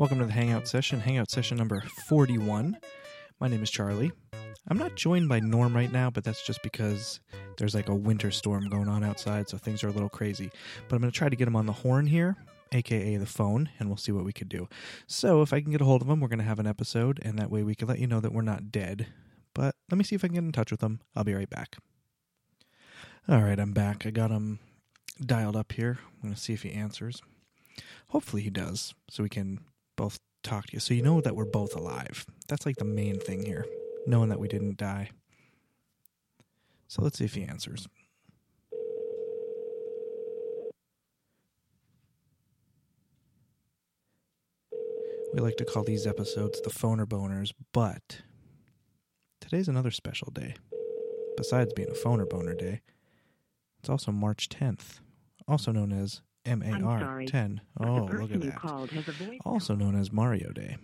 Welcome to the Hangout session, Hangout session number 41. My name is Charlie. I'm not joined by Norm right now, but that's just because there's like a winter storm going on outside, so things are a little crazy. But I'm going to try to get him on the horn here, aka the phone, and we'll see what we could do. So if I can get a hold of him, we're going to have an episode, and that way we can let you know that we're not dead. But let me see if I can get in touch with him. I'll be right back. All right, I'm back. I got him dialed up here. I'm going to see if he answers. Hopefully he does, so we can both talk to you. So you know that we're both alive. That's like the main thing here, knowing that we didn't die. So let's see if he answers. We like to call these episodes the Phoner Boners, but today's another special day. Besides being a Phoner Boner Day, it's also March 10th, also known as MAR sorry, 10. Oh, look at that. called has a voice Also known as Mario Day.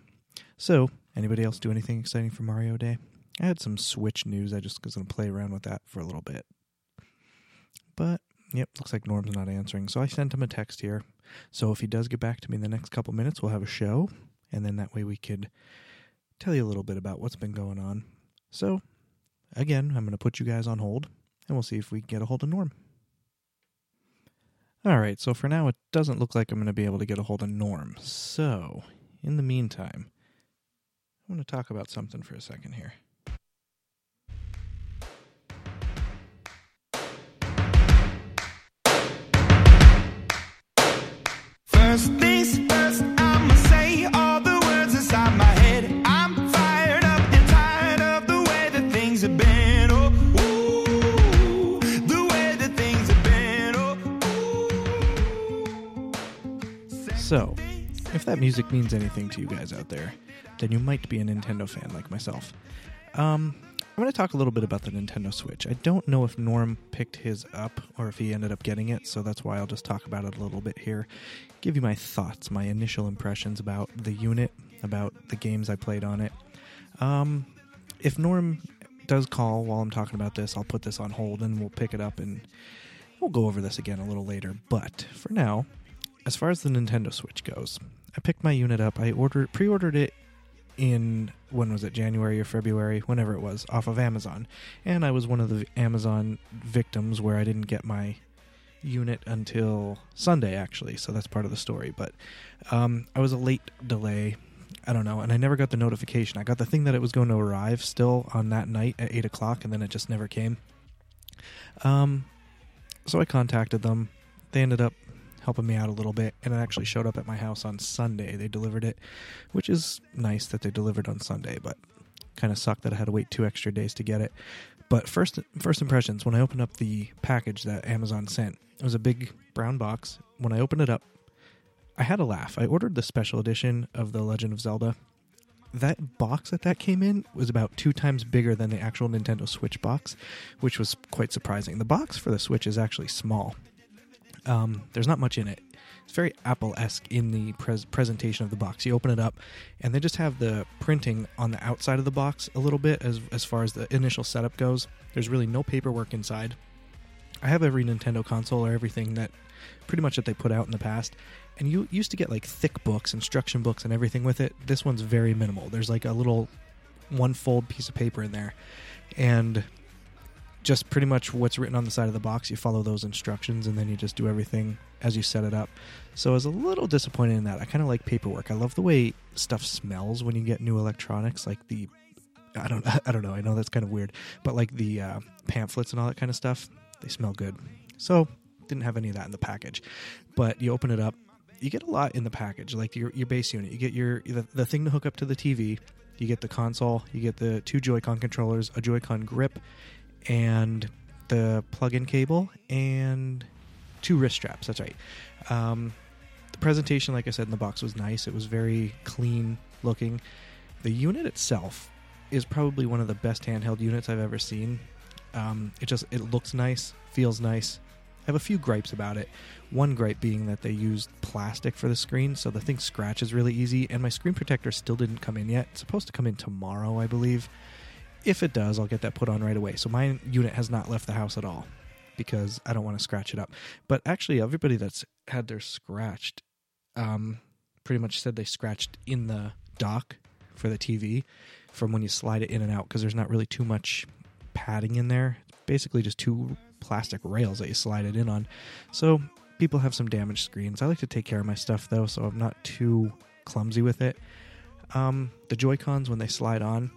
So, anybody else do anything exciting for Mario Day? I had some Switch news. I just was going to play around with that for a little bit. But, yep, looks like Norm's not answering. So I sent him a text here. So if he does get back to me in the next couple minutes, we'll have a show. And then that way we could tell you a little bit about what's been going on. So, again, I'm going to put you guys on hold. And we'll see if we can get a hold of Norm. All right, so for now, it doesn't look like I'm going to be able to get a hold of Norm. So, in the meantime, I want to talk about something for a second here. First So, if that music means anything to you guys out there, then you might be a Nintendo fan like myself. Um, I'm going to talk a little bit about the Nintendo Switch. I don't know if Norm picked his up or if he ended up getting it, so that's why I'll just talk about it a little bit here. Give you my thoughts, my initial impressions about the unit, about the games I played on it. Um, if Norm does call while I'm talking about this, I'll put this on hold and we'll pick it up and we'll go over this again a little later. But for now, as far as the Nintendo Switch goes, I picked my unit up. I ordered pre-ordered it in when was it January or February, whenever it was, off of Amazon. And I was one of the Amazon victims where I didn't get my unit until Sunday actually, so that's part of the story. But um, I was a late delay. I don't know, and I never got the notification. I got the thing that it was going to arrive still on that night at eight o'clock, and then it just never came. Um, so I contacted them. They ended up helping me out a little bit, and it actually showed up at my house on Sunday. They delivered it, which is nice that they delivered on Sunday, but kind of sucked that I had to wait two extra days to get it. But first, first impressions when I opened up the package that Amazon sent, it was a big brown box. When I opened it up, I had a laugh. I ordered the special edition of The Legend of Zelda. That box that that came in was about two times bigger than the actual Nintendo Switch box, which was quite surprising. The box for the Switch is actually small. Um, there's not much in it. It's very Apple esque in the pres- presentation of the box. You open it up, and they just have the printing on the outside of the box a little bit as as far as the initial setup goes. There's really no paperwork inside. I have every Nintendo console or everything that pretty much that they put out in the past. And you used to get like thick books, instruction books, and everything with it. This one's very minimal. There's like a little one fold piece of paper in there. And just pretty much what's written on the side of the box. You follow those instructions and then you just do everything as you set it up. So I was a little disappointed in that. I kind of like paperwork. I love the way stuff smells when you get new electronics, like the I don't I don't know. I know that's kind of weird, but like the uh, pamphlets and all that kind of stuff, they smell good. So didn't have any of that in the package, but you open it up, you get a lot in the package, like your your base unit. You get your the, the thing to hook up to the TV. You get the console. You get the two Joy-Con controllers, a Joy-Con grip, and the plug-in cable, and two wrist straps. That's right. Um, the presentation, like I said in the box, was nice. It was very clean looking. The unit itself is probably one of the best handheld units I've ever seen. Um, it just it looks nice, feels nice. I have a few gripes about it. One gripe being that they used plastic for the screen, so the thing scratches really easy, and my screen protector still didn't come in yet. It's supposed to come in tomorrow, I believe. If it does, I'll get that put on right away. So my unit has not left the house at all because I don't want to scratch it up. But actually, everybody that's had their scratched um, pretty much said they scratched in the dock for the TV from when you slide it in and out because there's not really too much padding in there. It's basically just two plastic rails that you slide it in on. So people have some damaged screens. I like to take care of my stuff though, so I'm not too clumsy with it. Um, the Joy Cons when they slide on,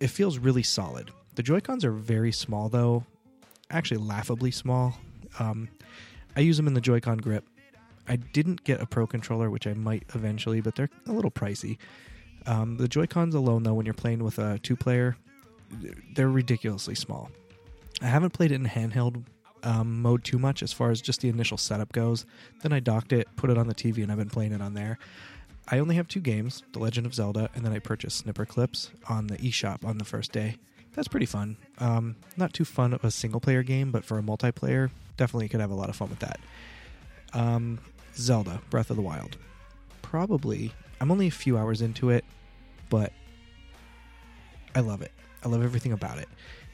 it feels really solid. The Joy Cons are very small though, actually laughably small. Um, I use them in the Joy-Con grip. I didn't get a Pro controller, which I might eventually, but they're a little pricey. Um, the Joy Cons alone, though, when you're playing with a two player, they're ridiculously small. I haven't played it in handheld um, mode too much as far as just the initial setup goes. Then I docked it, put it on the TV, and I've been playing it on there. I only have two games The Legend of Zelda, and then I purchased Snipperclips on the eShop on the first day. That's pretty fun. Um, not too fun of a single player game, but for a multiplayer, definitely could have a lot of fun with that. Um, Zelda Breath of the Wild. Probably, I'm only a few hours into it, but I love it. I love everything about it.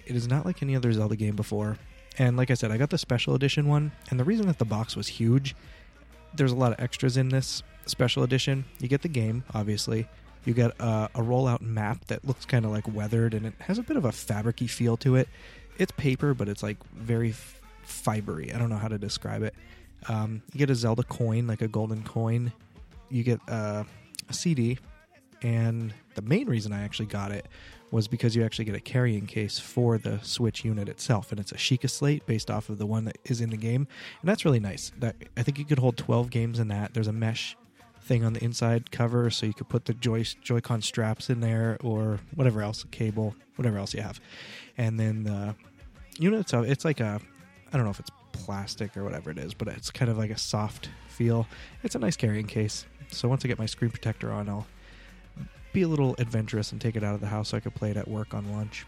It is not like any other Zelda game before. And like I said, I got the special edition one, and the reason that the box was huge, there's a lot of extras in this special edition. You get the game, obviously. You get a, a rollout map that looks kind of like weathered, and it has a bit of a fabricy feel to it. It's paper, but it's like very f- fibery. I don't know how to describe it. Um, you get a Zelda coin, like a golden coin. You get uh, a CD, and the main reason I actually got it was because you actually get a carrying case for the Switch unit itself, and it's a Sheikah slate based off of the one that is in the game, and that's really nice. That I think you could hold 12 games in that. There's a mesh thing on the inside cover, so you could put the Joy Joy-Con straps in there or whatever else, cable, whatever else you have, and then the unit itself. It's like a, I don't know if it's plastic or whatever it is, but it's kind of like a soft feel. It's a nice carrying case. So once I get my screen protector on, I'll be a little adventurous and take it out of the house so I could play it at work on lunch.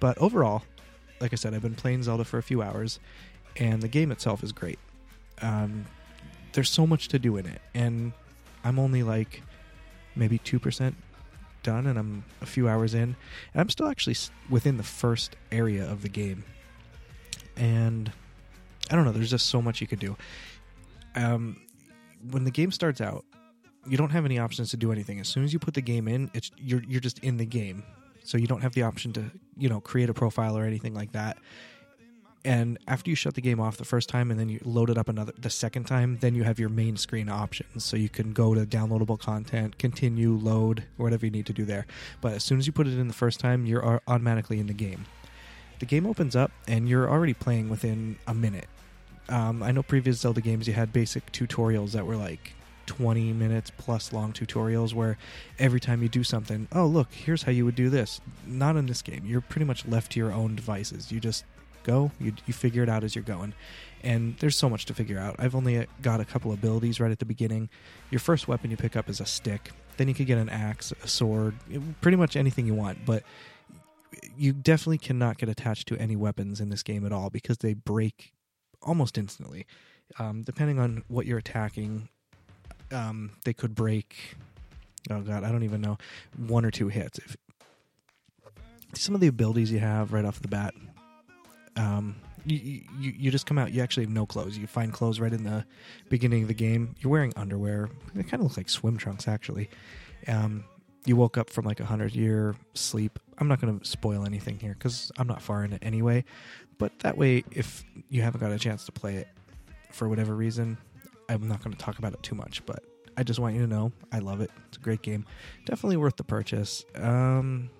But overall, like I said, I've been playing Zelda for a few hours, and the game itself is great. Um, there's so much to do in it, and I'm only like maybe two percent done, and I'm a few hours in, and I'm still actually within the first area of the game. And I don't know. There's just so much you could do. Um, when the game starts out, you don't have any options to do anything. As soon as you put the game in, it's you're you're just in the game. So you don't have the option to you know create a profile or anything like that. And after you shut the game off the first time and then you load it up another the second time, then you have your main screen options. So you can go to downloadable content, continue, load, whatever you need to do there. But as soon as you put it in the first time, you're automatically in the game. The game opens up and you're already playing within a minute. Um, I know previous Zelda games you had basic tutorials that were like 20 minutes plus long tutorials where every time you do something, oh, look, here's how you would do this. Not in this game. You're pretty much left to your own devices. You just go, you, you figure it out as you're going. And there's so much to figure out. I've only got a couple abilities right at the beginning. Your first weapon you pick up is a stick. Then you could get an axe, a sword, pretty much anything you want. But you definitely cannot get attached to any weapons in this game at all because they break almost instantly. Um, depending on what you're attacking, um, they could break. Oh god, I don't even know. One or two hits. If some of the abilities you have right off the bat, um, you, you you just come out. You actually have no clothes. You find clothes right in the beginning of the game. You're wearing underwear. They kind of look like swim trunks, actually. Um, you woke up from like a hundred year sleep. I'm not going to spoil anything here because I'm not far in it anyway. But that way, if you haven't got a chance to play it for whatever reason, I'm not going to talk about it too much. But I just want you to know I love it. It's a great game. Definitely worth the purchase. Um,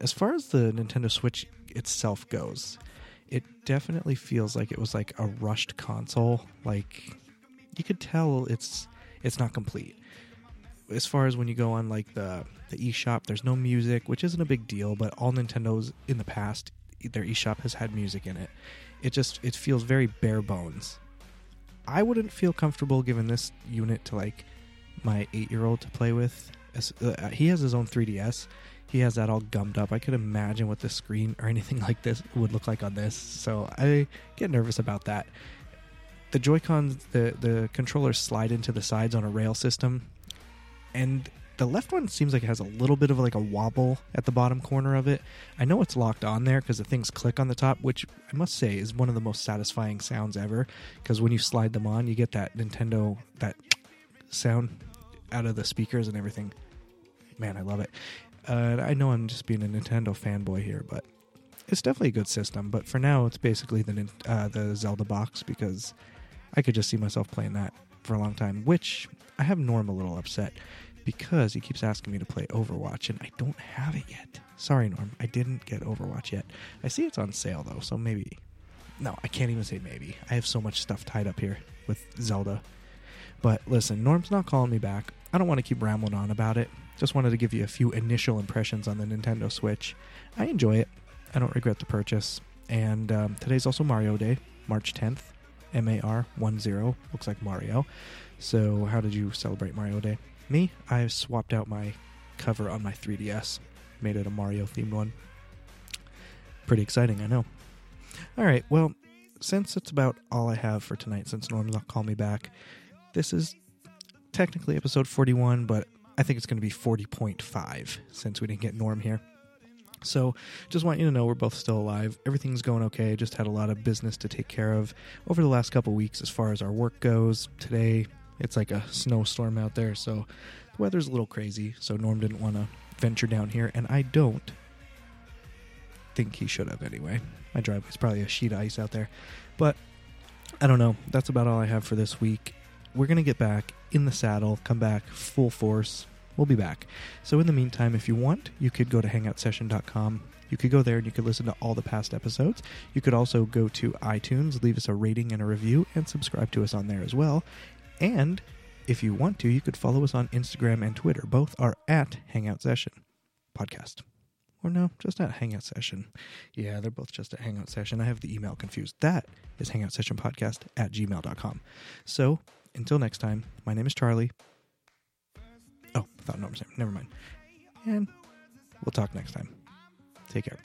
as far as the Nintendo Switch itself goes, it definitely feels like it was like a rushed console. Like you could tell it's it's not complete. As far as when you go on like the the eShop, there's no music, which isn't a big deal, but all Nintendos in the past their eShop has had music in it. It just it feels very bare bones. I wouldn't feel comfortable giving this unit to like my 8-year-old to play with. Uh, he has his own 3DS. He has that all gummed up. I could imagine what the screen or anything like this would look like on this. So I get nervous about that. The Joy-Cons, the the controllers slide into the sides on a rail system, and the left one seems like it has a little bit of like a wobble at the bottom corner of it. I know it's locked on there because the things click on the top, which I must say is one of the most satisfying sounds ever. Because when you slide them on, you get that Nintendo that sound. out of the speakers and everything. Man, I love it. Uh, I know I'm just being a Nintendo fanboy here, but it's definitely a good system. But for now, it's basically the uh, the Zelda box because I could just see myself playing that for a long time. Which I have Norm a little upset because he keeps asking me to play Overwatch, and I don't have it yet. Sorry, Norm, I didn't get Overwatch yet. I see it's on sale though, so maybe. No, I can't even say maybe. I have so much stuff tied up here with Zelda. But listen, Norm's not calling me back. I don't want to keep rambling on about it. Just wanted to give you a few initial impressions on the Nintendo Switch. I enjoy it. I don't regret the purchase. And um, today's also Mario Day, March 10th. M A R 1 0. Looks like Mario. So, how did you celebrate Mario Day? Me, I swapped out my cover on my 3DS, made it a Mario themed one. Pretty exciting, I know. All right, well, since it's about all I have for tonight, since Norm's not calling me back, this is technically episode 41, but I think it's going to be 40.5 since we didn't get Norm here. So, just want you to know we're both still alive. Everything's going okay. Just had a lot of business to take care of over the last couple weeks as far as our work goes. Today, it's like a snowstorm out there, so the weather's a little crazy. So, Norm didn't want to venture down here, and I don't think he should have anyway. My driveway's probably a sheet of ice out there. But I don't know. That's about all I have for this week. We're going to get back in the saddle, come back full force. We'll be back. So, in the meantime, if you want, you could go to hangoutsession.com. You could go there and you could listen to all the past episodes. You could also go to iTunes, leave us a rating and a review, and subscribe to us on there as well. And if you want to, you could follow us on Instagram and Twitter. Both are at Hangout Session Podcast. Or no, just at Hangout Session. Yeah, they're both just at Hangout Session. I have the email confused. That is Hangout Session Podcast at gmail.com. So until next time, my name is Charlie. Oh, I thought name. Never mind. And we'll talk next time. Take care.